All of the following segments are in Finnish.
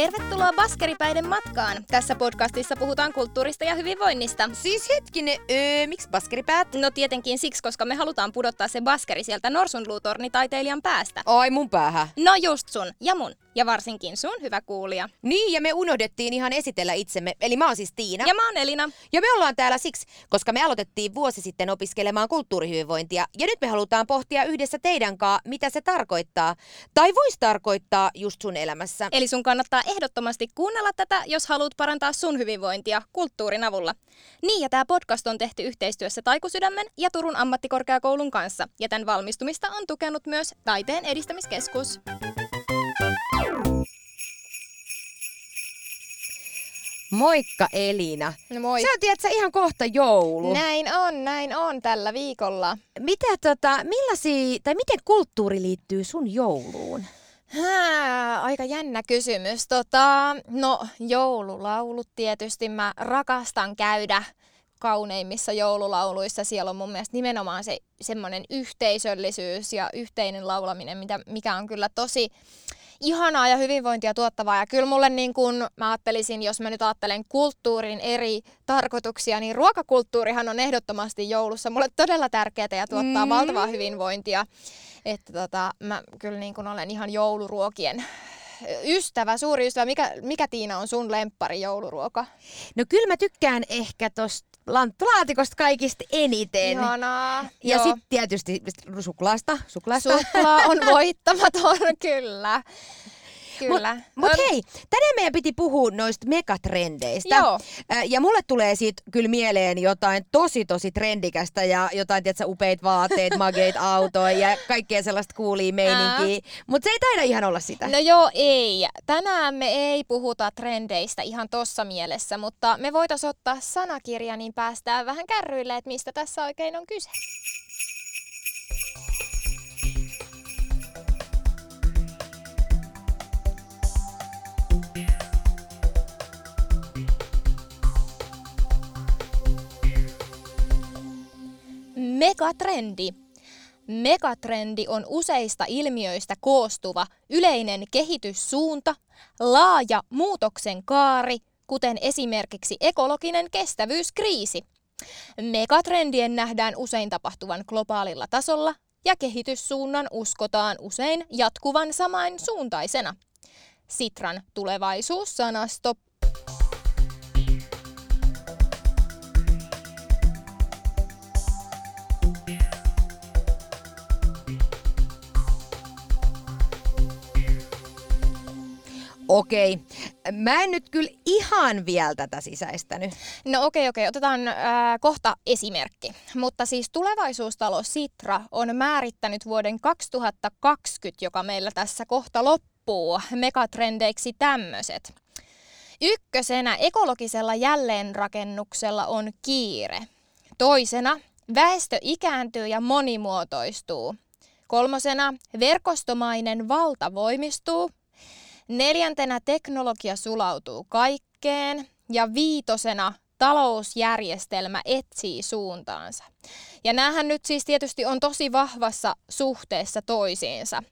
Tervetuloa Baskeripäiden matkaan. Tässä podcastissa puhutaan kulttuurista ja hyvinvoinnista. Siis hetkinen, öö, miksi baskeripäät? No tietenkin siksi, koska me halutaan pudottaa se baskeri sieltä norsunluutornitaiteilijan päästä. Ai mun päähän. No just sun ja mun. Ja varsinkin sun, hyvä kuulija. Niin, ja me unohdettiin ihan esitellä itsemme. Eli mä oon siis Tiina. Ja mä oon Elina. Ja me ollaan täällä siksi, koska me aloitettiin vuosi sitten opiskelemaan kulttuurihyvinvointia. Ja nyt me halutaan pohtia yhdessä teidän kanssa, mitä se tarkoittaa. Tai voisi tarkoittaa just sun elämässä. Eli sun kannattaa ehdottomasti kuunnella tätä, jos haluat parantaa sun hyvinvointia kulttuurin avulla. Niin, ja tämä podcast on tehty yhteistyössä Taikusydämen ja Turun ammattikorkeakoulun kanssa. Ja tämän valmistumista on tukenut myös Taiteen edistämiskeskus. Moikka Elina. No moi. Se on tiedätkö, ihan kohta joulu. Näin on, näin on tällä viikolla. Mitä tota, millaisia, tai miten kulttuuri liittyy sun jouluun? Hää, aika jännä kysymys. Tota, no, joululaulut tietysti. Mä rakastan käydä kauneimmissa joululauluissa. Siellä on mun mielestä nimenomaan se semmoinen yhteisöllisyys ja yhteinen laulaminen, mitä, mikä on kyllä tosi ihanaa ja hyvinvointia tuottavaa. Ja kyllä mulle niin kun mä ajattelisin, jos mä nyt ajattelen kulttuurin eri tarkoituksia, niin ruokakulttuurihan on ehdottomasti joulussa mulle todella tärkeää ja tuottaa mm. valtavaa hyvinvointia. Että tota, mä kyllä niin kun olen ihan jouluruokien ystävä, suuri ystävä. Mikä, mikä Tiina on sun lemppari jouluruoka? No kyllä mä tykkään ehkä tosta lanttulaatikosta kaikista eniten. Ihanaa. Ja sitten tietysti suklaasta. Suklaasta. Suklaa on voittamaton, kyllä. Kyllä. Mutta mut hei, tänään meidän piti puhua noista megatrendeistä. Joo. Ja mulle tulee siitä kyllä mieleen jotain tosi tosi trendikästä ja jotain, tiedätkö, upeit vaatteet, mageit autoja ja kaikkea sellaista kuulia meininkiä. Mutta se ei taida ihan olla sitä. No joo, ei. Tänään me ei puhuta trendeistä ihan tossa mielessä, mutta me voitaisiin ottaa sanakirja, niin päästään vähän kärryille, että mistä tässä oikein on kyse. Megatrendi. Megatrendi on useista ilmiöistä koostuva yleinen kehityssuunta, laaja muutoksen kaari, kuten esimerkiksi ekologinen kestävyyskriisi. Megatrendien nähdään usein tapahtuvan globaalilla tasolla ja kehityssuunnan uskotaan usein jatkuvan samain suuntaisena. Sitran tulevaisuussanasto Okei. Mä en nyt kyllä ihan vielä tätä sisäistänyt. No okei, okei. Otetaan äh, kohta esimerkki. Mutta siis tulevaisuustalo Sitra on määrittänyt vuoden 2020, joka meillä tässä kohta loppuu, megatrendeiksi tämmöiset. Ykkösenä ekologisella jälleenrakennuksella on kiire. Toisena väestö ikääntyy ja monimuotoistuu. Kolmosena verkostomainen valta voimistuu. Neljäntenä teknologia sulautuu kaikkeen ja viitosena talousjärjestelmä etsii suuntaansa. Ja näähän nyt siis tietysti on tosi vahvassa suhteessa toisiinsa.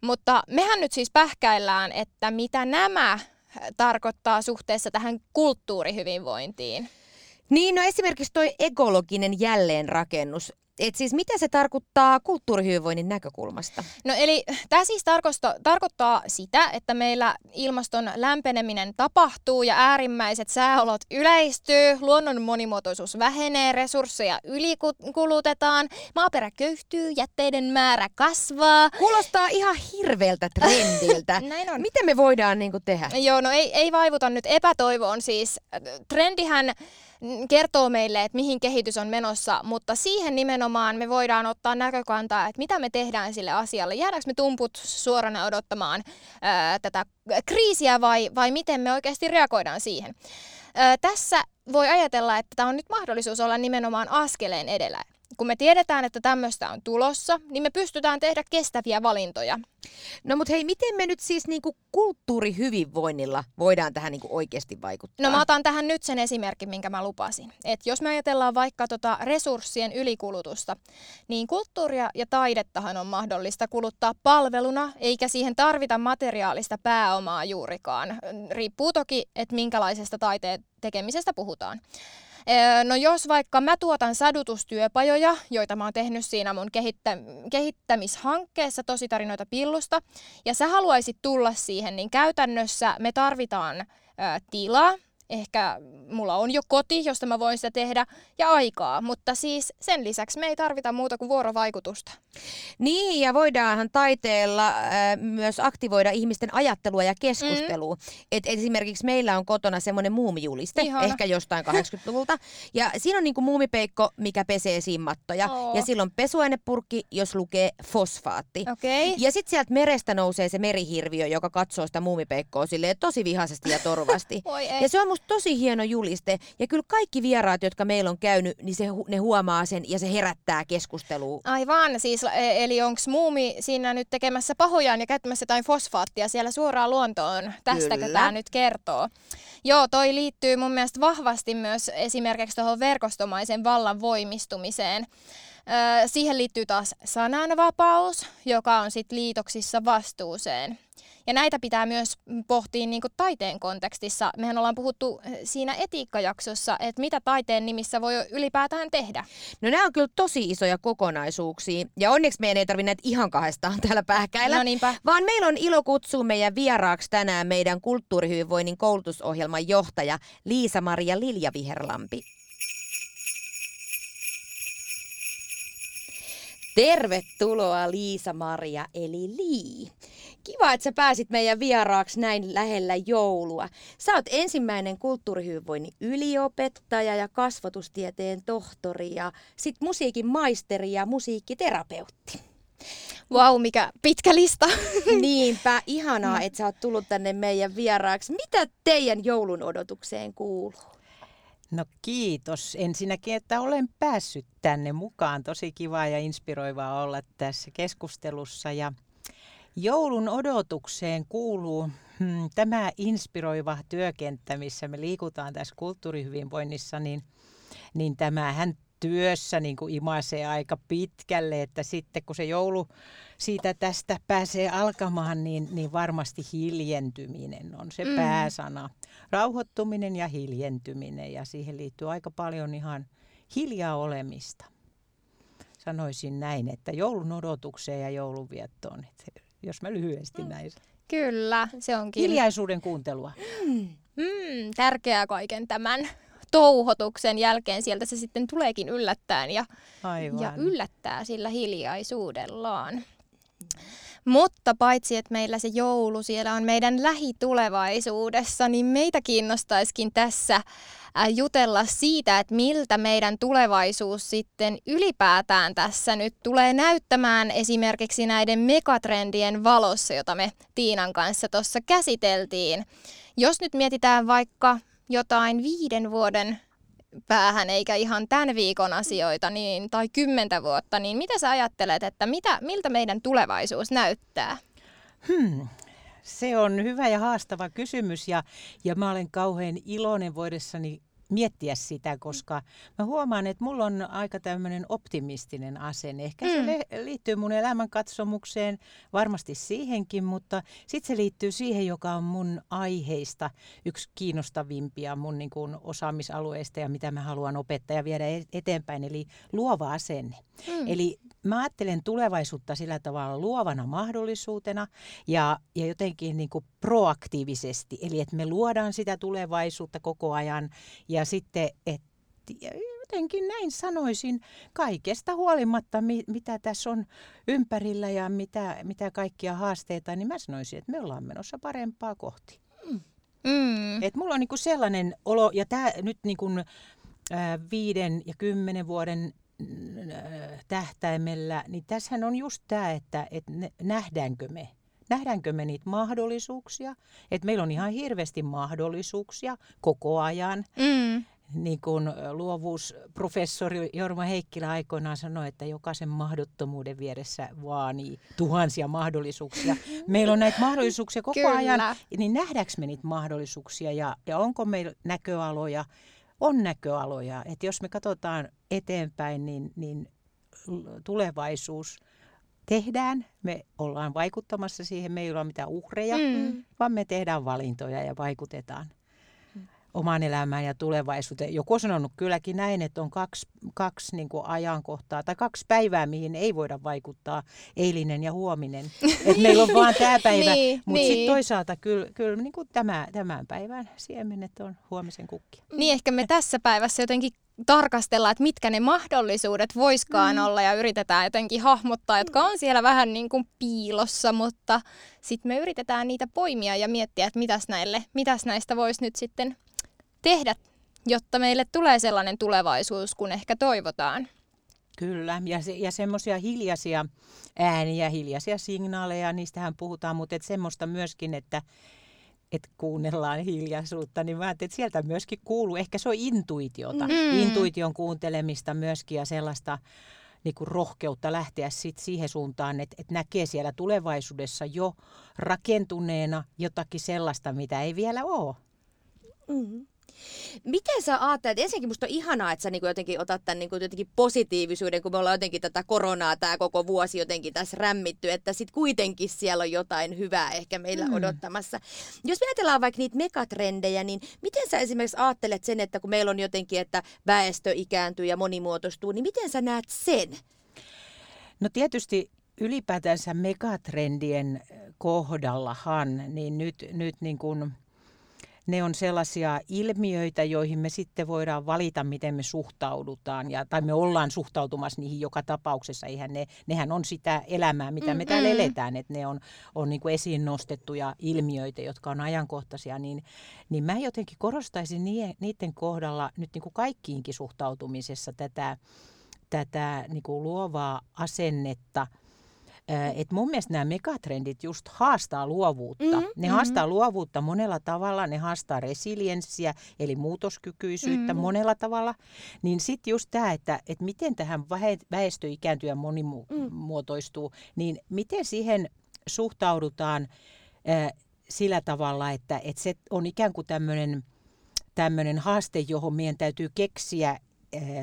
Mutta mehän nyt siis pähkäillään, että mitä nämä tarkoittaa suhteessa tähän kulttuurihyvinvointiin. Niin, no esimerkiksi toi ekologinen jälleenrakennus. Et siis mitä se tarkoittaa kulttuurihyvinvoinnin näkökulmasta? No eli tämä siis tarkoittaa, tarkoittaa sitä, että meillä ilmaston lämpeneminen tapahtuu ja äärimmäiset sääolot yleistyy, luonnon monimuotoisuus vähenee, resursseja ylikulutetaan, maaperä köyhtyy, jätteiden määrä kasvaa. Kuulostaa ihan hirveältä trendiltä. Näin on. Miten me voidaan niin tehdä? Joo, no ei, ei vaivuta nyt epätoivoon siis. Trendihän kertoo meille, että mihin kehitys on menossa, mutta siihen nimenomaan me voidaan ottaa näkökantaa, että mitä me tehdään sille asialle. Jäädäänkö me tumput suorana odottamaan ää, tätä kriisiä vai, vai miten me oikeasti reagoidaan siihen. Ää, tässä voi ajatella, että tämä on nyt mahdollisuus olla nimenomaan askeleen edellä kun me tiedetään, että tämmöistä on tulossa, niin me pystytään tehdä kestäviä valintoja. No mutta hei, miten me nyt siis niinku kulttuurihyvinvoinnilla voidaan tähän niinku oikeasti vaikuttaa? No mä otan tähän nyt sen esimerkin, minkä mä lupasin. Et jos me ajatellaan vaikka tota resurssien ylikulutusta, niin kulttuuria ja taidettahan on mahdollista kuluttaa palveluna, eikä siihen tarvita materiaalista pääomaa juurikaan. Riippuu toki, että minkälaisesta taiteen tekemisestä puhutaan. No jos vaikka mä tuotan sadutustyöpajoja, joita mä oon tehnyt siinä mun kehittä, kehittämishankkeessa Tositarinoita pillusta, ja sä haluaisit tulla siihen, niin käytännössä me tarvitaan ä, tilaa, ehkä mulla on jo koti, josta mä voin sitä tehdä, ja aikaa. Mutta siis sen lisäksi me ei tarvita muuta kuin vuorovaikutusta. Niin, ja voidaanhan taiteella äh, myös aktivoida ihmisten ajattelua ja keskustelua. Mm. Et esimerkiksi meillä on kotona semmoinen muumijuliste, Ihana. ehkä jostain 80-luvulta. Ja siinä on niinku muumipeikko, mikä pesee simmattoja. Oh. Ja silloin pesuainepurkki, jos lukee fosfaatti. Okay. Ja sitten sieltä merestä nousee se merihirviö, joka katsoo sitä muumipeikkoa silleen tosi vihaisesti ja torvasti. ja se on musta tosi hieno juliste. Ja kyllä kaikki vieraat, jotka meillä on käynyt, niin se, ne huomaa sen ja se herättää keskustelua. Aivan, siis e, eli onko muumi siinä nyt tekemässä pahojaan ja käyttämässä jotain fosfaattia siellä suoraan luontoon? Tästäkö tämä nyt kertoo? Joo, toi liittyy mun mielestä vahvasti myös esimerkiksi tuohon verkostomaisen vallan voimistumiseen. Siihen liittyy taas sananvapaus, joka on sitten liitoksissa vastuuseen. Ja näitä pitää myös pohtia niin kuin taiteen kontekstissa. Mehän ollaan puhuttu siinä etiikkajaksossa, että mitä taiteen nimissä voi ylipäätään tehdä. No nämä on kyllä tosi isoja kokonaisuuksia. Ja onneksi meidän ei tarvitse näitä ihan kahdestaan täällä pähkäillä. No niinpä. Vaan meillä on ilo kutsua meidän vieraaksi tänään meidän kulttuurihyvinvoinnin koulutusohjelman johtaja Liisa-Maria Lilja Viherlampi. Tervetuloa Liisa-Maria eli Lii. Kiva, että sä pääsit meidän vieraaksi näin lähellä joulua. Sä oot ensimmäinen kulttuurihyvinvoinnin yliopettaja ja kasvatustieteen tohtori ja sit musiikin maisteri ja musiikkiterapeutti. Vau, wow, mikä pitkä lista. Niinpä, ihanaa, mm. että sä oot tullut tänne meidän vieraaksi. Mitä teidän joulun odotukseen kuuluu? No kiitos ensinnäkin, että olen päässyt tänne mukaan. Tosi kiva ja inspiroivaa olla tässä keskustelussa. Ja joulun odotukseen kuuluu hmm, tämä inspiroiva työkenttä, missä me liikutaan tässä kulttuurihyvinvoinnissa, niin, niin tämähän työssä niin kuin imaisee aika pitkälle, että sitten kun se joulu siitä tästä pääsee alkamaan, niin, niin varmasti hiljentyminen on se mm. pääsana. Rauhoittuminen ja hiljentyminen ja siihen liittyy aika paljon ihan hiljaa olemista. Sanoisin näin, että joulun odotukseen ja joulunviettoon, että jos mä lyhyesti mm. näin Kyllä, se onkin. Hiljaisuuden kuuntelua. Mm. Mm, tärkeää kaiken tämän touhotuksen jälkeen sieltä se sitten tuleekin yllättäen ja, ja yllättää sillä hiljaisuudellaan. Mutta paitsi, että meillä se joulu siellä on meidän lähitulevaisuudessa, niin meitä kiinnostaisikin tässä äh, jutella siitä, että miltä meidän tulevaisuus sitten ylipäätään tässä nyt tulee näyttämään esimerkiksi näiden megatrendien valossa, jota me Tiinan kanssa tuossa käsiteltiin. Jos nyt mietitään vaikka jotain viiden vuoden päähän eikä ihan tämän viikon asioita niin, tai kymmentä vuotta, niin mitä sä ajattelet, että mitä, miltä meidän tulevaisuus näyttää? Hmm. Se on hyvä ja haastava kysymys ja, ja mä olen kauhean iloinen voidessani miettiä sitä, koska mä huomaan, että mulla on aika tämmöinen optimistinen asenne. Ehkä mm. se liittyy mun elämänkatsomukseen, varmasti siihenkin, mutta sitten se liittyy siihen, joka on mun aiheista yksi kiinnostavimpia mun niin kuin osaamisalueista ja mitä mä haluan opettaa ja viedä eteenpäin, eli luova asenne. Mm. Eli mä ajattelen tulevaisuutta sillä tavalla luovana mahdollisuutena ja, ja jotenkin niin kuin proaktiivisesti, eli että me luodaan sitä tulevaisuutta koko ajan ja sitten, että jotenkin näin sanoisin, kaikesta huolimatta, mitä tässä on ympärillä ja mitä, mitä kaikkia haasteita, niin mä sanoisin, että me ollaan menossa parempaa kohti. Mm. Et mulla on niinku sellainen olo, ja tämä nyt niinku, äh, viiden ja kymmenen vuoden tähtäimellä, niin tässähän on just tämä, että, että nähdäänkö me nähdäänkö me niitä mahdollisuuksia, että meillä on ihan hirveästi mahdollisuuksia koko ajan, mm. niin kuin luovuusprofessori Jorma Heikkilä aikoinaan sanoi, että jokaisen mahdottomuuden vieressä vaanii tuhansia mahdollisuuksia. Meillä on näitä mahdollisuuksia koko Kyllä. ajan, niin nähdäänkö me niitä mahdollisuuksia ja, ja onko meillä näköaloja? On näköaloja. Että jos me katsotaan eteenpäin, niin, niin tulevaisuus tehdään, me ollaan vaikuttamassa siihen, me ei olla mitään uhreja, mm. vaan me tehdään valintoja ja vaikutetaan omaan elämään ja tulevaisuuteen. Joku on sanonut kylläkin näin, että on kaksi, kaksi niin kuin ajankohtaa tai kaksi päivää, mihin ei voida vaikuttaa, eilinen ja huominen. Et meillä on vaan tämä päivä, niin, mutta niin. sitten toisaalta kyllä, kyllä niin kuin tämä, tämän päivän siemenet on huomisen kukkia. Niin ehkä me tässä päivässä jotenkin tarkastellaan, että mitkä ne mahdollisuudet voiskaan mm. olla ja yritetään jotenkin hahmottaa, jotka on siellä vähän niin kuin piilossa, mutta sitten me yritetään niitä poimia ja miettiä, että mitäs, näille, mitäs näistä voisi nyt sitten tehdä, jotta meille tulee sellainen tulevaisuus, kun ehkä toivotaan. Kyllä, ja, se, ja semmoisia hiljaisia ääniä, hiljaisia signaaleja, niistähän puhutaan, mutta et semmoista myöskin, että et kuunnellaan hiljaisuutta, niin mä ajattelin, että sieltä myöskin kuuluu, ehkä se on intuitiota, mm. intuition kuuntelemista myöskin ja sellaista niin kuin rohkeutta lähteä sit siihen suuntaan, että, että näkee siellä tulevaisuudessa jo rakentuneena jotakin sellaista, mitä ei vielä ole. Mm. Miten sä ajattelet, ensinnäkin musta on ihanaa, että sä niin jotenkin otat tämän niin jotenkin positiivisuuden, kun me ollaan jotenkin tätä koronaa tämä koko vuosi jotenkin tässä rämmitty, että sitten kuitenkin siellä on jotain hyvää ehkä meillä mm. odottamassa. Jos me ajatellaan vaikka niitä megatrendejä, niin miten sä esimerkiksi ajattelet sen, että kun meillä on jotenkin, että väestö ikääntyy ja monimuotoistuu, niin miten sä näet sen? No tietysti ylipäätänsä megatrendien kohdallahan, niin nyt, nyt niin kuin ne on sellaisia ilmiöitä, joihin me sitten voidaan valita, miten me suhtaudutaan. Ja, tai me ollaan suhtautumassa niihin joka tapauksessa. Eihän ne, nehän on sitä elämää, mitä me täällä eletään. Että ne on, on niin kuin esiin nostettuja ilmiöitä, jotka on ajankohtaisia. Niin, niin mä jotenkin korostaisin niiden kohdalla nyt niin kuin kaikkiinkin suhtautumisessa tätä, tätä niin kuin luovaa asennetta – et mun mielestä nämä megatrendit just haastaa luovuutta. Mm-hmm. Ne mm-hmm. haastaa luovuutta monella tavalla, ne haastaa resilienssiä, eli muutoskykyisyyttä mm-hmm. monella tavalla. Niin sitten just tämä, että, että miten tähän väestö ikääntyy ja monimuotoistuu, mm. niin miten siihen suhtaudutaan äh, sillä tavalla, että, että se on ikään kuin tämmöinen tämmöinen haaste, johon meidän täytyy keksiä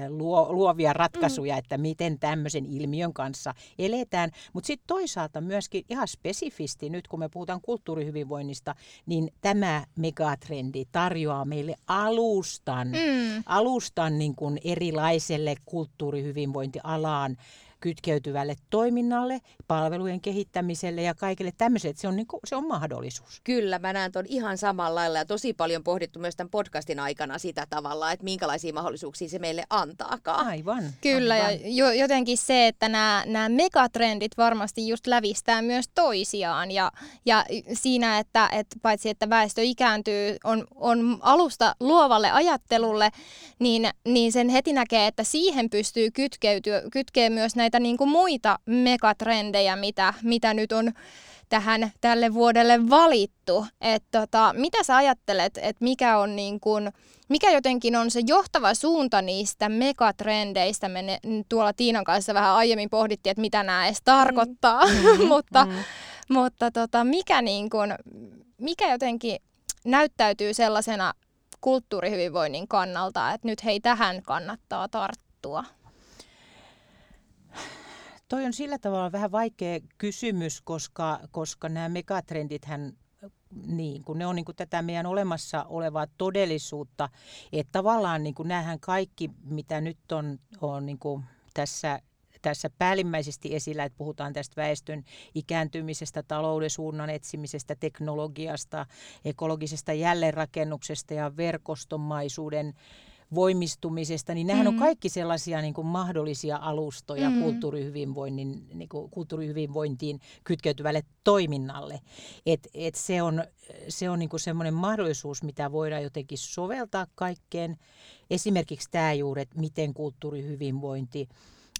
luo, luovia ratkaisuja, mm. että miten tämmöisen ilmiön kanssa eletään. Mutta sitten toisaalta myöskin ihan spesifisti, nyt kun me puhutaan kulttuurihyvinvoinnista, niin tämä megatrendi tarjoaa meille alustan, mm. alustan niin kuin erilaiselle kulttuurihyvinvointialaan kytkeytyvälle toiminnalle, palvelujen kehittämiselle ja kaikille tämmöiselle. Se on, niin kuin, se on mahdollisuus. Kyllä, mä näen ton ihan samalla lailla ja tosi paljon pohdittu myös tämän podcastin aikana sitä tavalla, että minkälaisia mahdollisuuksia se meille antaakaan. Aivan. Kyllä, aivan. ja jo, jotenkin se, että nämä, nämä megatrendit varmasti just lävistää myös toisiaan ja, ja siinä, että, että paitsi että väestö ikääntyy, on, on alusta luovalle ajattelulle, niin, niin sen heti näkee, että siihen pystyy kytkeytyä, kytkeä myös näitä näitä niin kuin muita megatrendejä, mitä, mitä nyt on tähän tälle vuodelle valittu. Et tota, mitä sä ajattelet, että mikä on niin kuin, mikä jotenkin on se johtava suunta niistä megatrendeistä? Me ne, tuolla Tiinan kanssa vähän aiemmin pohdittiin, että mitä nämä edes tarkoittaa, mm. mutta, mm. mutta tota, mikä, niin kuin, mikä jotenkin näyttäytyy sellaisena kulttuurihyvinvoinnin kannalta, että nyt hei tähän kannattaa tarttua? Toi on sillä tavalla vähän vaikea kysymys, koska, koska nämä megatrendithän niin, kun ne on niin kuin tätä meidän olemassa olevaa todellisuutta, että tavallaan niin kuin näähän kaikki, mitä nyt on, on niin kuin tässä tässä päällimmäisesti esillä, että puhutaan tästä väestön ikääntymisestä, talouden suunnan etsimisestä, teknologiasta, ekologisesta jälleenrakennuksesta ja verkostomaisuuden voimistumisesta, niin nehän mm. on kaikki sellaisia niin kuin mahdollisia alustoja mm. kulttuurihyvinvoinnin, niin kuin kulttuurihyvinvointiin kytkeytyvälle toiminnalle. Et, et se on, se on niin kuin semmoinen mahdollisuus, mitä voidaan jotenkin soveltaa kaikkeen. Esimerkiksi tämä juuri, että miten kulttuurihyvinvointi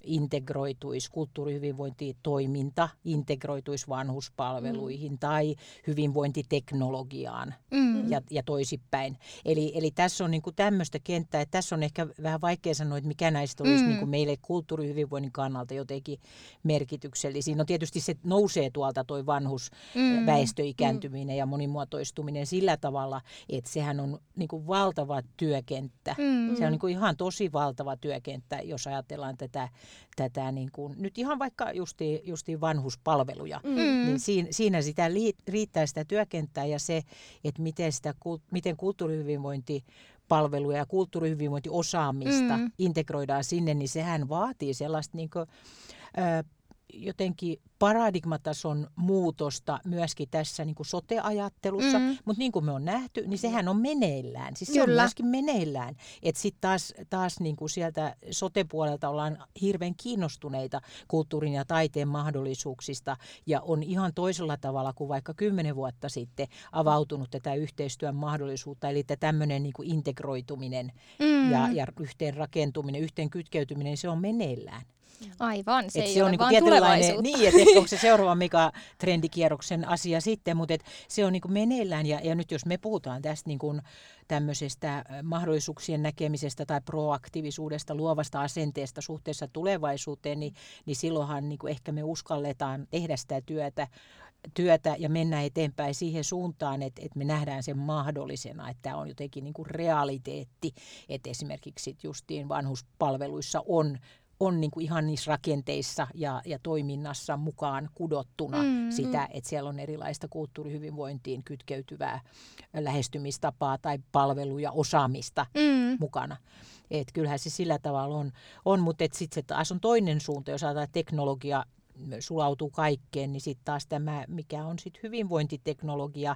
integroituisi kulttuurihyvinvointitoiminta, integroituisi vanhuspalveluihin mm. tai hyvinvointiteknologiaan mm. ja, ja toisipäin. Eli, eli tässä on niin tämmöistä kenttää, että tässä on ehkä vähän vaikea sanoa, että mikä näistä olisi mm. niin meille kulttuurihyvinvoinnin kannalta jotenkin merkityksellisiä. No tietysti se nousee tuolta toi vanhusväestö mm. ikääntyminen mm. ja monimuotoistuminen sillä tavalla, että sehän on niin valtava työkenttä. Mm. Se on niin ihan tosi valtava työkenttä, jos ajatellaan tätä tätä niin kuin, nyt ihan vaikka justiin, justiin vanhuspalveluja, mm. niin siinä, siinä sitä riittää sitä työkenttää ja se, että miten, sitä, miten kulttuurihyvinvointi palveluja ja kulttuurihyvinvointiosaamista mm. integroidaan sinne, niin sehän vaatii sellaista niin kuin, ö, jotenkin paradigmatason muutosta myöskin tässä niin kuin sote-ajattelussa, mm. mutta niin kuin me on nähty, niin sehän on meneillään. Siis se on myöskin meneillään. Että sitten taas, taas niin kuin sieltä sote-puolelta ollaan hirveän kiinnostuneita kulttuurin ja taiteen mahdollisuuksista ja on ihan toisella tavalla kuin vaikka kymmenen vuotta sitten avautunut tätä yhteistyön mahdollisuutta. Eli tämmöinen niin kuin integroituminen mm. ja, ja yhteen rakentuminen, yhteen kytkeytyminen, se on meneillään. Aivan, se et ei se ole on vaan niinku tietynlainen, Niin, että ehkä onko se seuraava mikä trendikierroksen asia sitten, mutta et se on niinku meneillään ja, ja nyt jos me puhutaan tästä niinku tämmöisestä mahdollisuuksien näkemisestä tai proaktiivisuudesta, luovasta asenteesta suhteessa tulevaisuuteen, niin, niin silloinhan niinku ehkä me uskalletaan tehdä sitä työtä työtä ja mennä eteenpäin siihen suuntaan, että, että me nähdään sen mahdollisena, että tämä on jotenkin niin kuin realiteetti, että esimerkiksi justiin vanhuspalveluissa on on niin kuin ihan niissä rakenteissa ja, ja toiminnassa mukaan kudottuna mm, sitä, mm. että siellä on erilaista kulttuurihyvinvointiin kytkeytyvää lähestymistapaa tai palveluja, osaamista mm. mukana. Et kyllähän se sillä tavalla on, on mutta sitten se taas on toinen suunta, jos ajatellaan teknologia sulautuu kaikkeen, niin sitten taas tämä, mikä on sitten hyvinvointiteknologia,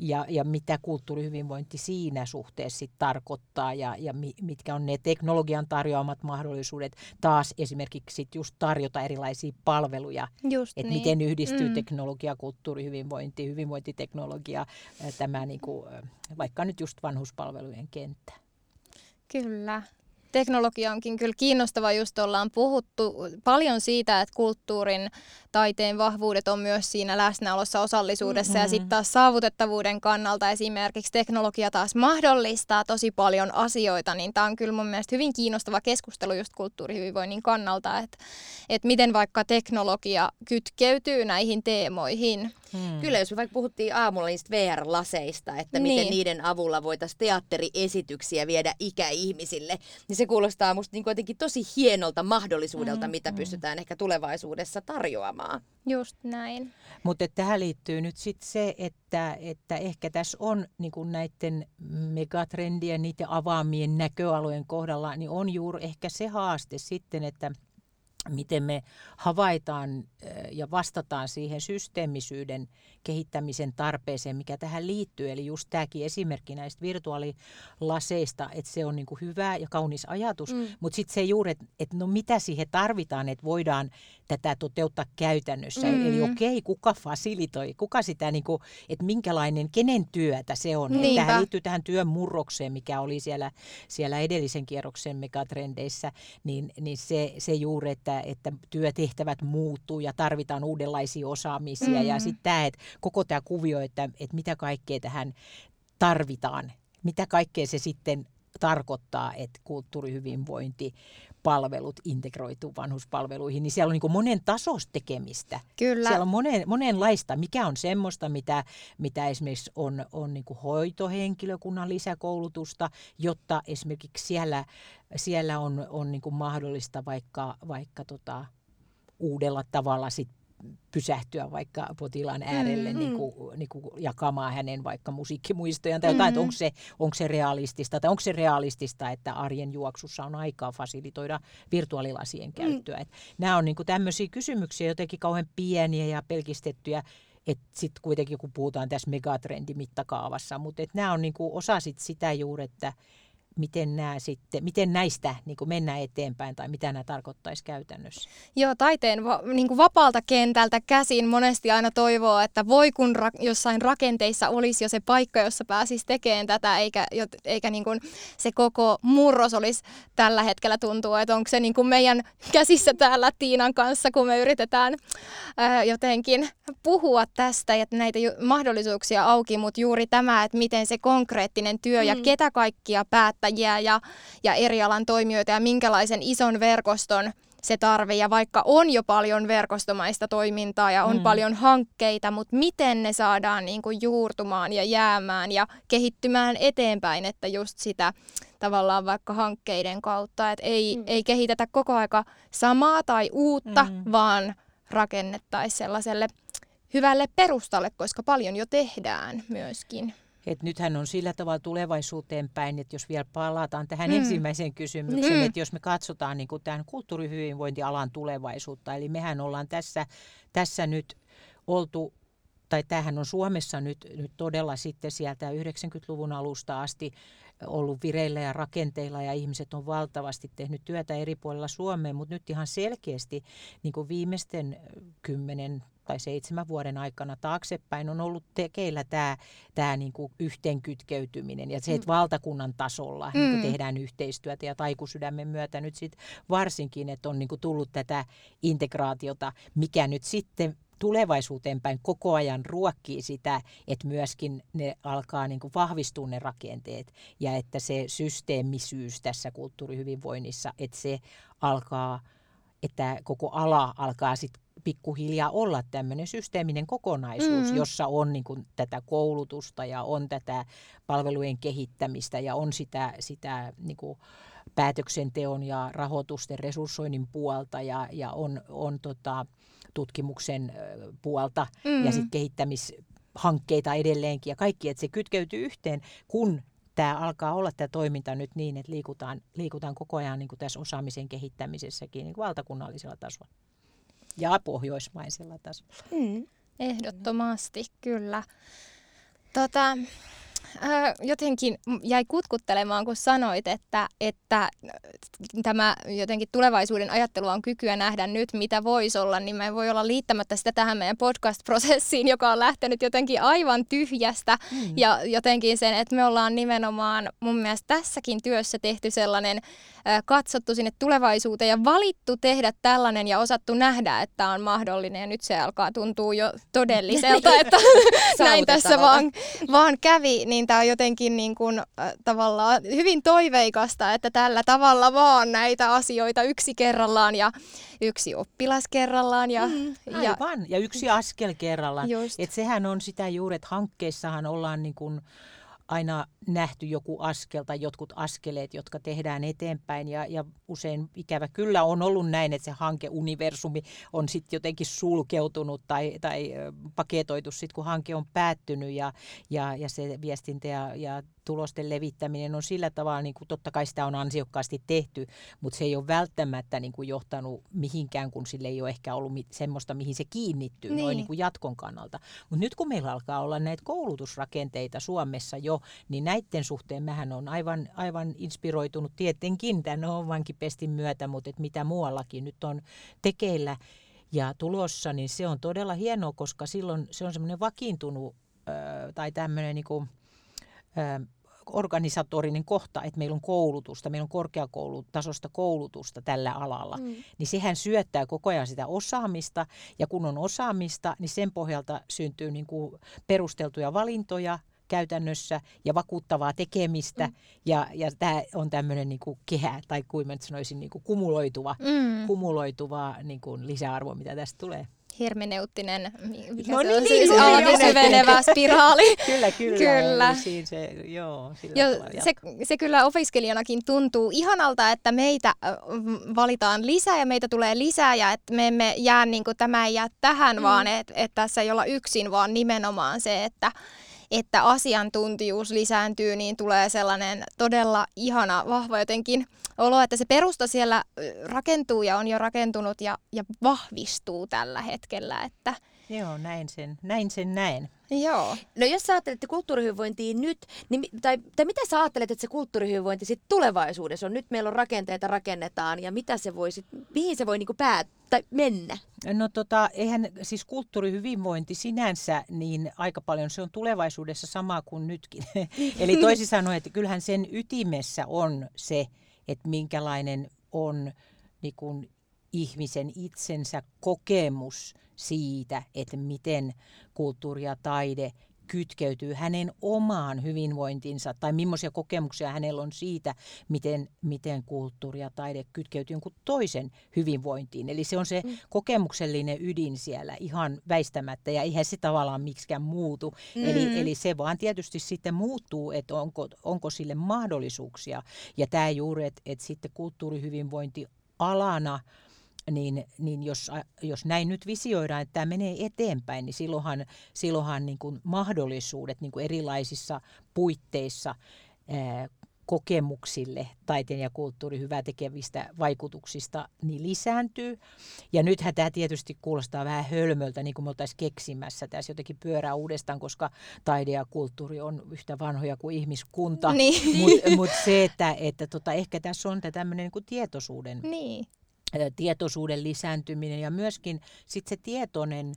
ja, ja mitä kulttuurihyvinvointi siinä suhteessa sit tarkoittaa ja, ja mitkä on ne teknologian tarjoamat mahdollisuudet taas esimerkiksi sit just tarjota erilaisia palveluja, että niin. miten yhdistyy mm. teknologia, kulttuurihyvinvointi, hyvinvointiteknologia, tämä niinku, vaikka nyt just vanhuspalvelujen kenttä. Kyllä teknologia onkin kyllä kiinnostava, just ollaan puhuttu paljon siitä, että kulttuurin, taiteen vahvuudet on myös siinä läsnäolossa, osallisuudessa mm-hmm. ja sitten taas saavutettavuuden kannalta esimerkiksi teknologia taas mahdollistaa tosi paljon asioita, niin tämä on kyllä mun mielestä hyvin kiinnostava keskustelu just kulttuurihyvinvoinnin kannalta, että, että miten vaikka teknologia kytkeytyy näihin teemoihin. Hmm. Kyllä, jos me vaikka puhuttiin aamulla niistä VR-laseista, että niin. miten niiden avulla voitaisiin teatteriesityksiä viedä ikäihmisille, niin se kuulostaa musta niin jotenkin tosi hienolta mahdollisuudelta, hmm. mitä hmm. pystytään ehkä tulevaisuudessa tarjoamaan. Just näin. Mutta tähän liittyy nyt sitten se, että, että ehkä tässä on niin näiden megatrendien, niiden avaamien näköalojen kohdalla, niin on juuri ehkä se haaste sitten, että – miten me havaitaan ja vastataan siihen systeemisyyden kehittämisen tarpeeseen, mikä tähän liittyy. Eli just tämäkin esimerkki näistä virtuaalilaseista, että se on niin kuin hyvä ja kaunis ajatus, mm. mutta sitten se juuri, että, että no mitä siihen tarvitaan, että voidaan tätä toteuttaa käytännössä. Mm. Eli okei, okay, kuka fasilitoi, kuka sitä, niin kuin, että minkälainen, kenen työtä se on. Tähän liittyy tähän työn murrokseen, mikä oli siellä, siellä edellisen kierroksen megatrendeissä, niin, niin se, se juuri, että, että työtehtävät muuttuu ja tarvitaan uudenlaisia osaamisia. Mm. Ja sitten tämä, että koko tämä kuvio, että, että mitä kaikkea tähän tarvitaan, mitä kaikkea se sitten tarkoittaa, että kulttuurihyvinvointi palvelut integroituu vanhuspalveluihin, niin siellä on niin monen tasosta tekemistä. Kyllä. Siellä on monen, monenlaista, mikä on semmoista, mitä, mitä esimerkiksi on, on niin hoitohenkilökunnan lisäkoulutusta, jotta esimerkiksi siellä, siellä on, on niin mahdollista vaikka, vaikka tota, uudella tavalla sit pysähtyä vaikka potilaan äärelle mm, niin kuin, mm. niin kuin jakamaan hänen vaikka musiikkimuistojaan tai jotain, mm. että onko se, onko se realistista tai onko se realistista, että arjen juoksussa on aikaa fasilitoida virtuaalilasien mm. käyttöä. Mm. nämä on niin kuin tämmöisiä kysymyksiä jotenkin kauhean pieniä ja pelkistettyjä, että sitten kuitenkin kun puhutaan tässä megatrendimittakaavassa, mutta nämä on niin kuin osa sit sitä juuri, että miten, nämä sitten, miten näistä niin kuin mennään eteenpäin tai mitä nämä tarkoittaisi käytännössä? Joo, taiteen va, niin kuin vapaalta kentältä käsin monesti aina toivoo, että voi kun ra, jossain rakenteissa olisi jo se paikka, jossa pääsisi tekemään tätä, eikä, eikä niin kuin se koko murros olisi tällä hetkellä tuntuu, että onko se niin kuin meidän käsissä täällä Tiinan kanssa, kun me yritetään ää, jotenkin puhua tästä ja näitä mahdollisuuksia auki, mutta juuri tämä, että miten se konkreettinen työ mm. ja ketä kaikkia päättäjiä ja, ja eri alan toimijoita ja minkälaisen ison verkoston se tarve. Ja vaikka on jo paljon verkostomaista toimintaa ja on mm. paljon hankkeita, mutta miten ne saadaan niin kuin juurtumaan ja jäämään ja kehittymään eteenpäin, että just sitä tavallaan vaikka hankkeiden kautta, että ei, mm. ei kehitetä koko aika samaa tai uutta, mm. vaan rakennettaisiin sellaiselle hyvälle perustalle, koska paljon jo tehdään myöskin. Et nythän on sillä tavalla tulevaisuuteen päin, että jos vielä palataan tähän mm. ensimmäiseen kysymykseen, mm. että jos me katsotaan niin kuin tämän kulttuurihyvinvointialan tulevaisuutta, eli mehän ollaan tässä, tässä nyt oltu tai tämähän on Suomessa nyt, nyt todella sitten sieltä 90-luvun alusta asti ollut vireillä ja rakenteilla ja ihmiset on valtavasti tehnyt työtä eri puolilla Suomeen, mutta nyt ihan selkeästi niin kuin viimeisten kymmenen tai seitsemän vuoden aikana taaksepäin on ollut tekeillä tämä, tämä niin kuin yhteenkytkeytyminen ja se, että mm. valtakunnan tasolla mm. niin kuin tehdään yhteistyötä ja taikusydämen myötä nyt sit varsinkin, että on niin kuin tullut tätä integraatiota, mikä nyt sitten tulevaisuuteen päin koko ajan ruokkii sitä, että myöskin ne alkaa niin kuin vahvistua ne rakenteet ja että se systeemisyys tässä kulttuurihyvinvoinnissa, että se alkaa, että koko ala alkaa sitten pikkuhiljaa olla tämmöinen systeeminen kokonaisuus, mm. jossa on niin kuin, tätä koulutusta ja on tätä palvelujen kehittämistä ja on sitä, sitä niin kuin, päätöksenteon ja rahoitusten resurssoinnin puolta ja, ja on, on tota, tutkimuksen puolta mm. ja sitten kehittämishankkeita edelleenkin ja kaikki, että se kytkeytyy yhteen, kun tämä alkaa olla tämä toiminta nyt niin, että liikutaan, liikutaan koko ajan niin kuin tässä osaamisen kehittämisessäkin niin kuin valtakunnallisella tasolla ja pohjoismaisella tasolla. Mm. Ehdottomasti, kyllä. Tota, jotenkin jäi kutkuttelemaan, kun sanoit, että, että tämä jotenkin tulevaisuuden ajattelu on kykyä nähdä nyt, mitä voisi olla, niin mä en voi olla liittämättä sitä tähän meidän podcast-prosessiin, joka on lähtenyt jotenkin aivan tyhjästä. Mm. Ja jotenkin sen, että me ollaan nimenomaan mun mielestä tässäkin työssä tehty sellainen katsottu sinne tulevaisuuteen ja valittu tehdä tällainen ja osattu nähdä, että on mahdollinen. Ja nyt se alkaa tuntua jo todelliselta, että näin tässä vaan, vaan kävi. Niin tämä on jotenkin niin kuin, äh, tavallaan hyvin toiveikasta, että tällä tavalla vaan näitä asioita yksi kerrallaan ja yksi oppilas kerrallaan. Ja, mm, aivan, ja, ja yksi askel kerrallaan. Et sehän on sitä juuri, että hankkeissahan ollaan niin kuin, aina nähty joku askel tai jotkut askeleet, jotka tehdään eteenpäin. Ja, ja usein ikävä kyllä on ollut näin, että se hankeuniversumi on sitten jotenkin sulkeutunut tai, tai paketoitu sitten, kun hanke on päättynyt ja, ja, ja se viestintä ja, ja tulosten levittäminen on sillä tavalla, niin kuin totta kai sitä on ansiokkaasti tehty, mutta se ei ole välttämättä niin kuin johtanut mihinkään, kun sille ei ole ehkä ollut semmoista, mihin se kiinnittyy niin. noin niin kuin jatkon kannalta. Mutta nyt kun meillä alkaa olla näitä koulutusrakenteita Suomessa jo, niin näiden suhteen mähän on aivan, aivan inspiroitunut tietenkin tämän omankin pestin myötä, mutta et mitä muuallakin nyt on tekeillä ja tulossa, niin se on todella hienoa, koska silloin se on semmoinen vakiintunut tai tämmöinen niin kuin, organisatorinen kohta, että meillä on koulutusta, meillä on korkeakoulutasosta koulutusta tällä alalla, mm. niin sehän syöttää koko ajan sitä osaamista, ja kun on osaamista, niin sen pohjalta syntyy niin kuin perusteltuja valintoja, käytännössä ja vakuuttavaa tekemistä. Mm. Ja, ja tämä on tämmöinen niin kuin kehä, tai kuin mä nyt sanoisin, niin kuin kumuloituva, mm. kumuloituva niin kuin lisäarvo, mitä tästä tulee hermeneuttinen, mikä no se niin, on siis niin, alati syvenevä spiraali. kyllä, kyllä. kyllä. Niin se, joo, jo, se, se kyllä opiskelijanakin tuntuu ihanalta, että meitä valitaan lisää ja meitä tulee lisää ja että me emme jää niin kuin, tämä ei jää tähän, mm. vaan että et tässä ei olla yksin, vaan nimenomaan se, että että asiantuntijuus lisääntyy, niin tulee sellainen todella ihana, vahva jotenkin olo, että se perusta siellä rakentuu ja on jo rakentunut ja, ja vahvistuu tällä hetkellä. Että... Joo, näin sen, näin sen näen. Joo. No jos sä ajattelet kulttuurihyvinvointia nyt, niin, tai, tai mitä sä ajattelet, että se kulttuurihyvinvointi sitten tulevaisuudessa on? Nyt meillä on rakenteita, rakennetaan, ja mitä se voi sit, mihin se voi niinku päät, tai mennä? No tota, eihän siis kulttuurihyvinvointi sinänsä, niin aika paljon se on tulevaisuudessa sama kuin nytkin. Eli toisin sanoen, että kyllähän sen ytimessä on se, että minkälainen on niin kuin ihmisen itsensä kokemus siitä, että miten kulttuuri ja taide kytkeytyy hänen omaan hyvinvointinsa tai millaisia kokemuksia hänellä on siitä, miten, miten kulttuuri ja taide kytkeytyy jonkun toisen hyvinvointiin. Eli se on se mm. kokemuksellinen ydin siellä ihan väistämättä ja eihän se tavallaan miksikään muutu. Mm. Eli, eli se vaan tietysti sitten muuttuu, että onko, onko sille mahdollisuuksia. Ja tämä juuri, että, että sitten kulttuurihyvinvointi alana niin, niin jos, jos näin nyt visioidaan, että tämä menee eteenpäin, niin silloinhan, silloinhan niin kuin mahdollisuudet niin kuin erilaisissa puitteissa ää, kokemuksille taiteen ja kulttuurin tekevistä vaikutuksista niin lisääntyy. Ja nythän tämä tietysti kuulostaa vähän hölmöltä, niin kuin me oltaisiin keksimässä tässä jotenkin pyörää uudestaan, koska taide ja kulttuuri on yhtä vanhoja kuin ihmiskunta. Niin. Mutta mut se, että, että tota, ehkä tässä on tämmöinen niin tietoisuuden niin tietoisuuden lisääntyminen ja myöskin sit se tietoinen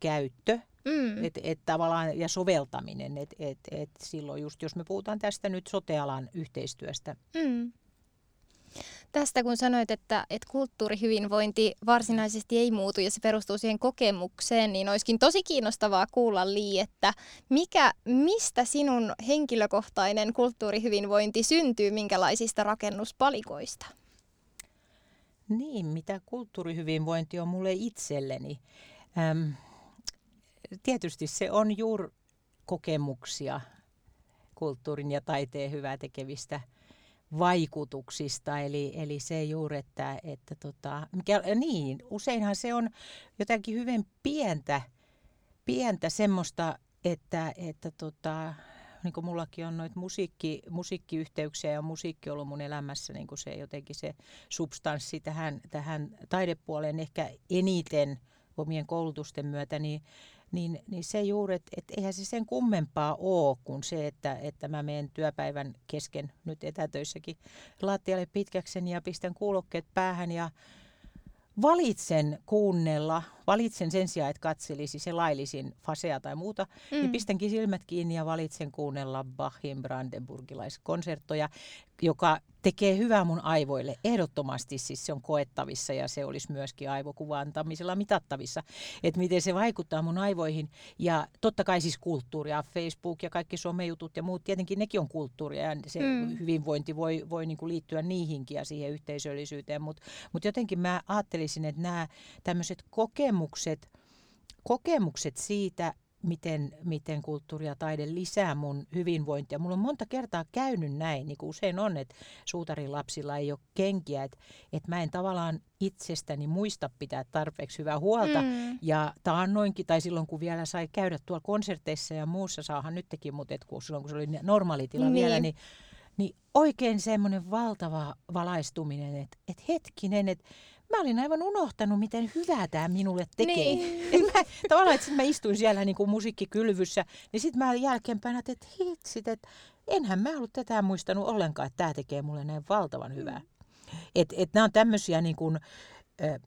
käyttö mm. et, et tavallaan, ja soveltaminen. Et, et, et silloin just, jos me puhutaan tästä nyt sotealan yhteistyöstä. Mm. Tästä kun sanoit, että, että kulttuurihyvinvointi varsinaisesti ei muutu ja se perustuu siihen kokemukseen, niin olisikin tosi kiinnostavaa kuulla Li, että mikä, mistä sinun henkilökohtainen kulttuurihyvinvointi syntyy, minkälaisista rakennuspalikoista? Niin, mitä kulttuurihyvinvointi on mulle itselleni? Äm, tietysti se on juuri kokemuksia kulttuurin ja taiteen hyvää tekevistä vaikutuksista. Eli, eli se juuri, että, että tota, mikä, niin, useinhan se on jotakin hyvin pientä, pientä semmoista, että, että tota, niin kuin mullakin on noita musiikki, musiikkiyhteyksiä ja musiikki on ollut mun elämässä niin kuin se jotenkin se substanssi tähän, tähän taidepuoleen ehkä eniten omien koulutusten myötä, niin, niin, niin se juuri, että et eihän se sen kummempaa ole kuin se, että, että mä menen työpäivän kesken nyt etätöissäkin lattialle pitkäkseni ja pistän kuulokkeet päähän ja valitsen kuunnella, valitsen sen sijaan, että katselisi se laillisin fasea tai muuta, niin mm. niin pistänkin silmät kiinni ja valitsen kuunnella Bachin brandenburgilaiskonserttoja, joka tekee hyvää mun aivoille. Ehdottomasti siis se on koettavissa ja se olisi myöskin aivokuvantamisella mitattavissa, että miten se vaikuttaa mun aivoihin. Ja totta kai siis kulttuuria, Facebook ja kaikki somejutut ja muut, tietenkin nekin on kulttuuria ja se mm. hyvinvointi voi, voi niin kuin liittyä niihinkin ja siihen yhteisöllisyyteen, mutta mut jotenkin mä ajattelisin, että nämä tämmöiset kokemukset, kokemukset siitä, miten, miten kulttuuri ja taide lisää mun hyvinvointia. Mulla on monta kertaa käynyt näin, niin kuin usein on, että suutarin lapsilla ei ole kenkiä, että, että mä en tavallaan itsestäni muista pitää tarpeeksi hyvää huolta. Mm. Ja taannoinkin, tai silloin kun vielä sai käydä tuolla konserteissa ja muussa, saahan nytkin, mutta et kun silloin kun se oli normaalitila niin. vielä, niin niin oikein semmoinen valtava valaistuminen, että, että hetkinen, että mä olin aivan unohtanut, miten hyvää tämä minulle tekee. Niin. mä, tavallaan, että mä istuin siellä niin kuin musiikkikylvyssä, niin sitten mä jälkeenpäin että hitsit, että enhän mä ollut tätä muistanut ollenkaan, että tämä tekee mulle näin valtavan hyvää. Että et nämä on tämmöisiä niin kuin, äh,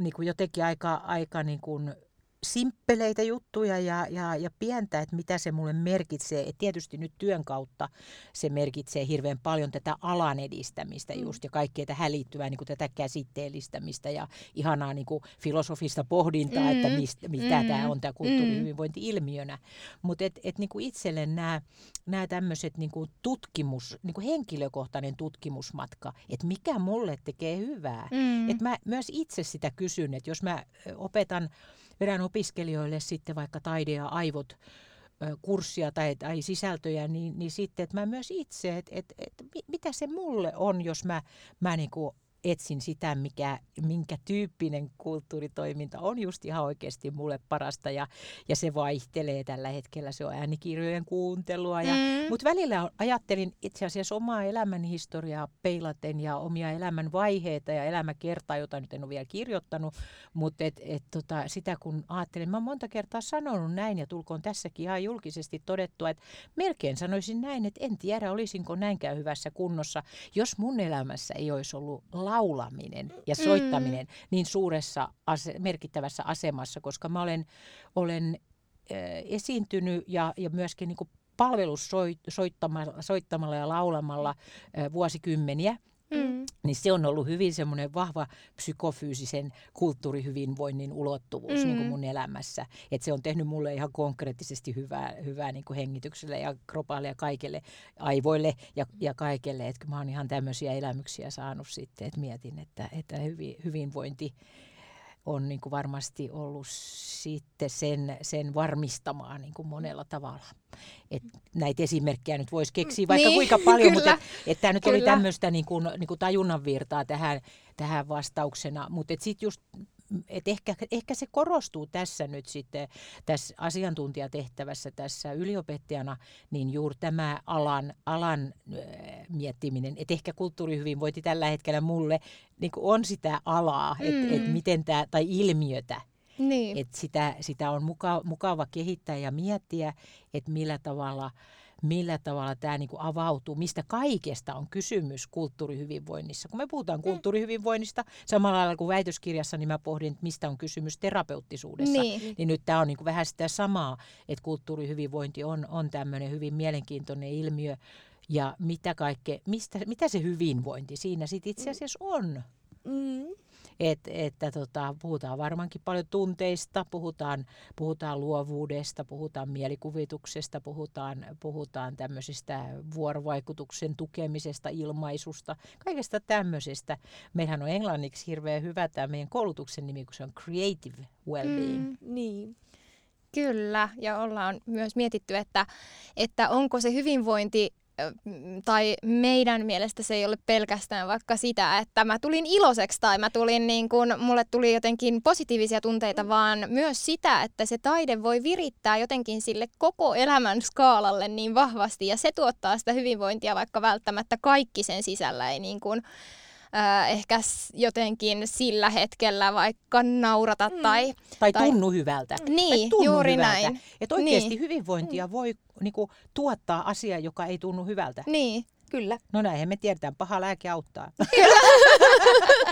niin kuin jotenkin aika, aika niin kuin simppeleitä juttuja ja, ja, ja pientä, että mitä se mulle merkitsee. Et tietysti nyt työn kautta se merkitsee hirveän paljon tätä alan edistämistä mm. just ja kaikkea tähän liittyvää niin kuin tätä käsitteellistämistä ja ihanaa niin kuin filosofista pohdintaa, mm. että mistä, mitä mm. tämä on tämä kulttuurihyvinvointi ilmiönä. Mutta et, et niin kuin itselle nämä, tämmöiset niin kuin tutkimus, niin kuin henkilökohtainen tutkimusmatka, että mikä mulle tekee hyvää. Mm. Että mä myös itse sitä kysyn, että jos mä opetan vedän opiskelijoille sitten vaikka taide ja aivot kurssia tai, tai sisältöjä, niin, niin sitten, että mä myös itse, että et, et, mitä se mulle on, jos mä, mä niinku etsin sitä, mikä, minkä tyyppinen kulttuuritoiminta on just ihan oikeasti mulle parasta. Ja, ja se vaihtelee tällä hetkellä, se on äänikirjojen kuuntelua. Ja, mm. Mutta välillä ajattelin itse asiassa omaa elämän historiaa peilaten ja omia elämän vaiheita ja elämäkertaa, jota nyt en ole vielä kirjoittanut. Mutta et, et, tota, sitä kun ajattelin, mä oon monta kertaa sanonut näin ja tulkoon tässäkin ihan julkisesti todettua, että melkein sanoisin näin, että en tiedä olisinko näinkään hyvässä kunnossa, jos mun elämässä ei olisi ollut laulaminen ja mm. soittaminen mm. niin suuressa ase- merkittävässä asemassa, koska mä olen, olen äh, esiintynyt ja, ja myöskin niin palvelus soittamalla, soittamalla ja laulamalla äh, vuosikymmeniä – Mm. Niin se on ollut hyvin semmoinen vahva psykofyysisen kulttuurihyvinvoinnin ulottuvuus mm. niin kuin mun elämässä. Et se on tehnyt mulle ihan konkreettisesti hyvää, hyvää niin kuin hengitykselle ja kropalle ja kaikille aivoille ja, ja kaikelle. Että mä oon ihan tämmöisiä elämyksiä saanut sitten, että mietin, että, että hyvin, hyvinvointi on niin kuin varmasti ollut sitten sen, sen varmistamaan niin kuin monella tavalla. Et näitä esimerkkejä nyt voisi keksiä vaikka niin, kuinka paljon, kyllä, mutta et, et tämä nyt kyllä. oli tämmöistä niin kuin, niin kuin tajunnan virtaa tähän, tähän vastauksena. Mutta sitten just et ehkä, ehkä se korostuu tässä nyt sitten tässä asiantuntijatehtävässä tässä yliopettajana, niin juuri tämä alan, alan miettiminen, että ehkä kulttuurihyvinvointi tällä hetkellä mulle niin on sitä alaa, mm. että et miten tämä, tai ilmiötä, niin. että sitä, sitä on mukava, mukava kehittää ja miettiä, että millä tavalla – millä tavalla tämä niin kuin avautuu, mistä kaikesta on kysymys kulttuurihyvinvoinnissa. Kun me puhutaan mm. kulttuurihyvinvoinnista, samalla lailla kuin väitöskirjassa, niin mä pohdin, että mistä on kysymys terapeuttisuudessa. Niin, niin nyt tämä on niin kuin vähän sitä samaa, että kulttuurihyvinvointi on, on tämmöinen hyvin mielenkiintoinen ilmiö, ja mitä, kaikke, mistä, mitä se hyvinvointi siinä sitten itse asiassa on. Mm. Et, että tota, puhutaan varmaankin paljon tunteista, puhutaan, puhutaan luovuudesta, puhutaan mielikuvituksesta, puhutaan, puhutaan tämmöisistä vuorovaikutuksen tukemisesta, ilmaisusta, kaikesta tämmöisestä. Meillähän on englanniksi hirveän hyvä tämä meidän koulutuksen nimi, kun se on Creative Wellbeing. Mm, niin. Kyllä, ja ollaan myös mietitty, että, että onko se hyvinvointi tai meidän mielestä se ei ole pelkästään vaikka sitä, että mä tulin iloiseksi tai mä tulin niin kun, mulle tuli jotenkin positiivisia tunteita, vaan myös sitä, että se taide voi virittää jotenkin sille koko elämän skaalalle niin vahvasti ja se tuottaa sitä hyvinvointia, vaikka välttämättä kaikki sen sisällä ei niin kun, äh, ehkä jotenkin sillä hetkellä vaikka naurata mm. tai... Tai tunnu tai... hyvältä. Niin, tunnu juuri hyvältä. näin. Että oikeasti niin. hyvinvointia voi niinku, tuottaa asia, joka ei tunnu hyvältä. Niin. Kyllä. No näinhän me tiedetään, paha lääke auttaa. Kyllä.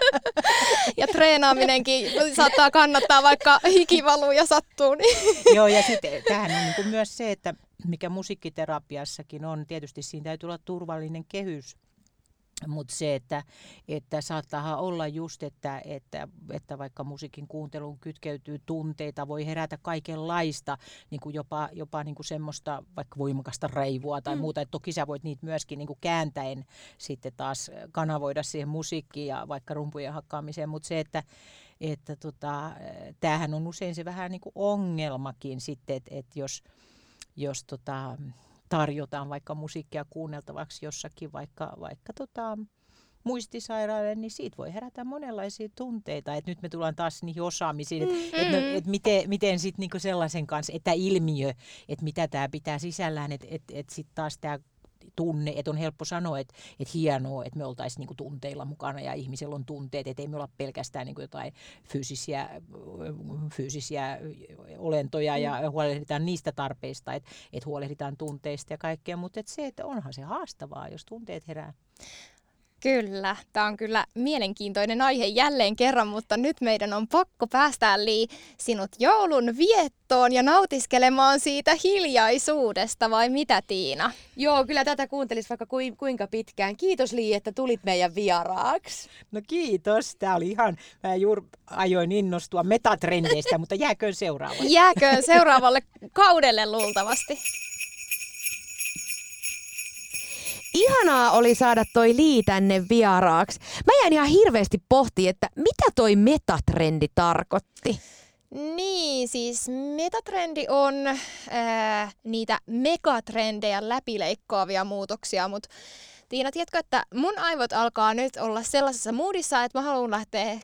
ja treenaaminenkin saattaa kannattaa, vaikka hikivaluu ja sattuu. Niin. Joo, ja sitten tämähän on niin myös se, että mikä musiikkiterapiassakin on, tietysti siinä täytyy olla turvallinen kehys mutta se, että, että saattaa olla just, että, että, että vaikka musiikin kuunteluun kytkeytyy tunteita, voi herätä kaikenlaista, niin kuin jopa, jopa niin kuin semmoista vaikka voimakasta raivua tai mm. muuta. Et toki sä voit niitä myöskin niin kuin kääntäen sitten taas kanavoida siihen musiikkiin ja vaikka rumpujen hakkaamiseen, mutta se, että, että tota, tämähän on usein se vähän niin kuin ongelmakin sitten, että, että jos, jos tota, tarjotaan vaikka musiikkia kuunneltavaksi jossakin, vaikka, vaikka tota, muistisairaille, niin siitä voi herätä monenlaisia tunteita. Et nyt me tullaan taas niihin osaamisiin, että mm-hmm. et, et miten, miten sitten niinku sellaisen kanssa, että ilmiö, että mitä tämä pitää sisällään, että et, et sitten taas tämä tunne, että on helppo sanoa, että, että hienoa, että me oltaisiin niin tunteilla mukana ja ihmisellä on tunteet, että ei me olla pelkästään niin jotain fyysisiä, fyysisiä olentoja ja mm. huolehditaan niistä tarpeista, että, että huolehditaan tunteista ja kaikkea, mutta että se, että onhan se haastavaa, jos tunteet herää. Kyllä, tämä on kyllä mielenkiintoinen aihe jälleen kerran, mutta nyt meidän on pakko päästää Li sinut joulun viettoon ja nautiskelemaan siitä hiljaisuudesta, vai mitä Tiina? Joo, kyllä tätä kuuntelis vaikka kuinka pitkään. Kiitos Li, että tulit meidän vieraaksi. No kiitos, tämä oli ihan, mä juuri ajoin innostua metatrendeistä, mutta jääköön seuraavalle. Jääköön seuraavalle kaudelle luultavasti. Ihanaa oli saada toi Lii tänne vieraaksi. Mä jäin ihan hirveästi pohti, että mitä toi metatrendi tarkoitti. Niin, siis metatrendi on ää, niitä megatrendejä läpileikkaavia muutoksia, mutta Tiina, tiedätkö, että mun aivot alkaa nyt olla sellaisessa moodissa, että mä haluan lähteä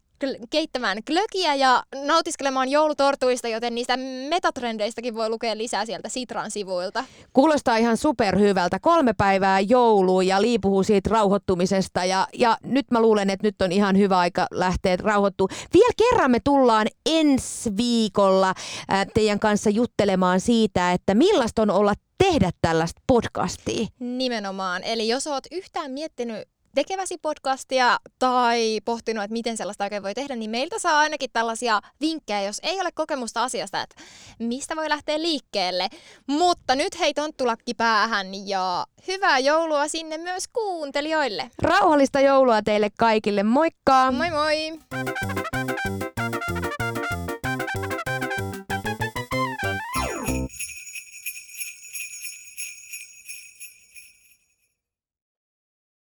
keittämään glögiä ja nautiskelemaan joulutortuista, joten niistä metatrendeistäkin voi lukea lisää sieltä Sitran sivuilta. Kuulostaa ihan superhyvältä. Kolme päivää joulua ja Lii puhuu siitä rauhoittumisesta ja, ja nyt mä luulen, että nyt on ihan hyvä aika lähteä rauhoittumaan. Vielä kerran me tullaan ensi viikolla äh, teidän kanssa juttelemaan siitä, että millaista on olla tehdä tällaista podcastia. Nimenomaan. Eli jos oot yhtään miettinyt tekeväsi podcastia tai pohtinut, että miten sellaista oikein voi tehdä, niin meiltä saa ainakin tällaisia vinkkejä, jos ei ole kokemusta asiasta, että mistä voi lähteä liikkeelle. Mutta nyt hei tonttulakki päähän ja hyvää joulua sinne myös kuuntelijoille. Rauhallista joulua teille kaikille, moikka! Moi moi!